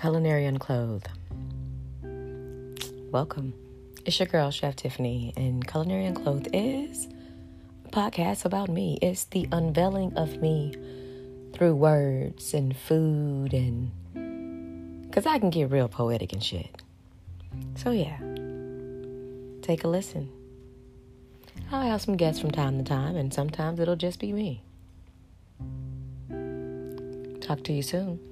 Culinary Unclothed. Welcome. It's your girl, Chef Tiffany, and Culinary Unclothed is a podcast about me. It's the unveiling of me through words and food, and because I can get real poetic and shit. So, yeah, take a listen. I'll have some guests from time to time, and sometimes it'll just be me. Talk to you soon.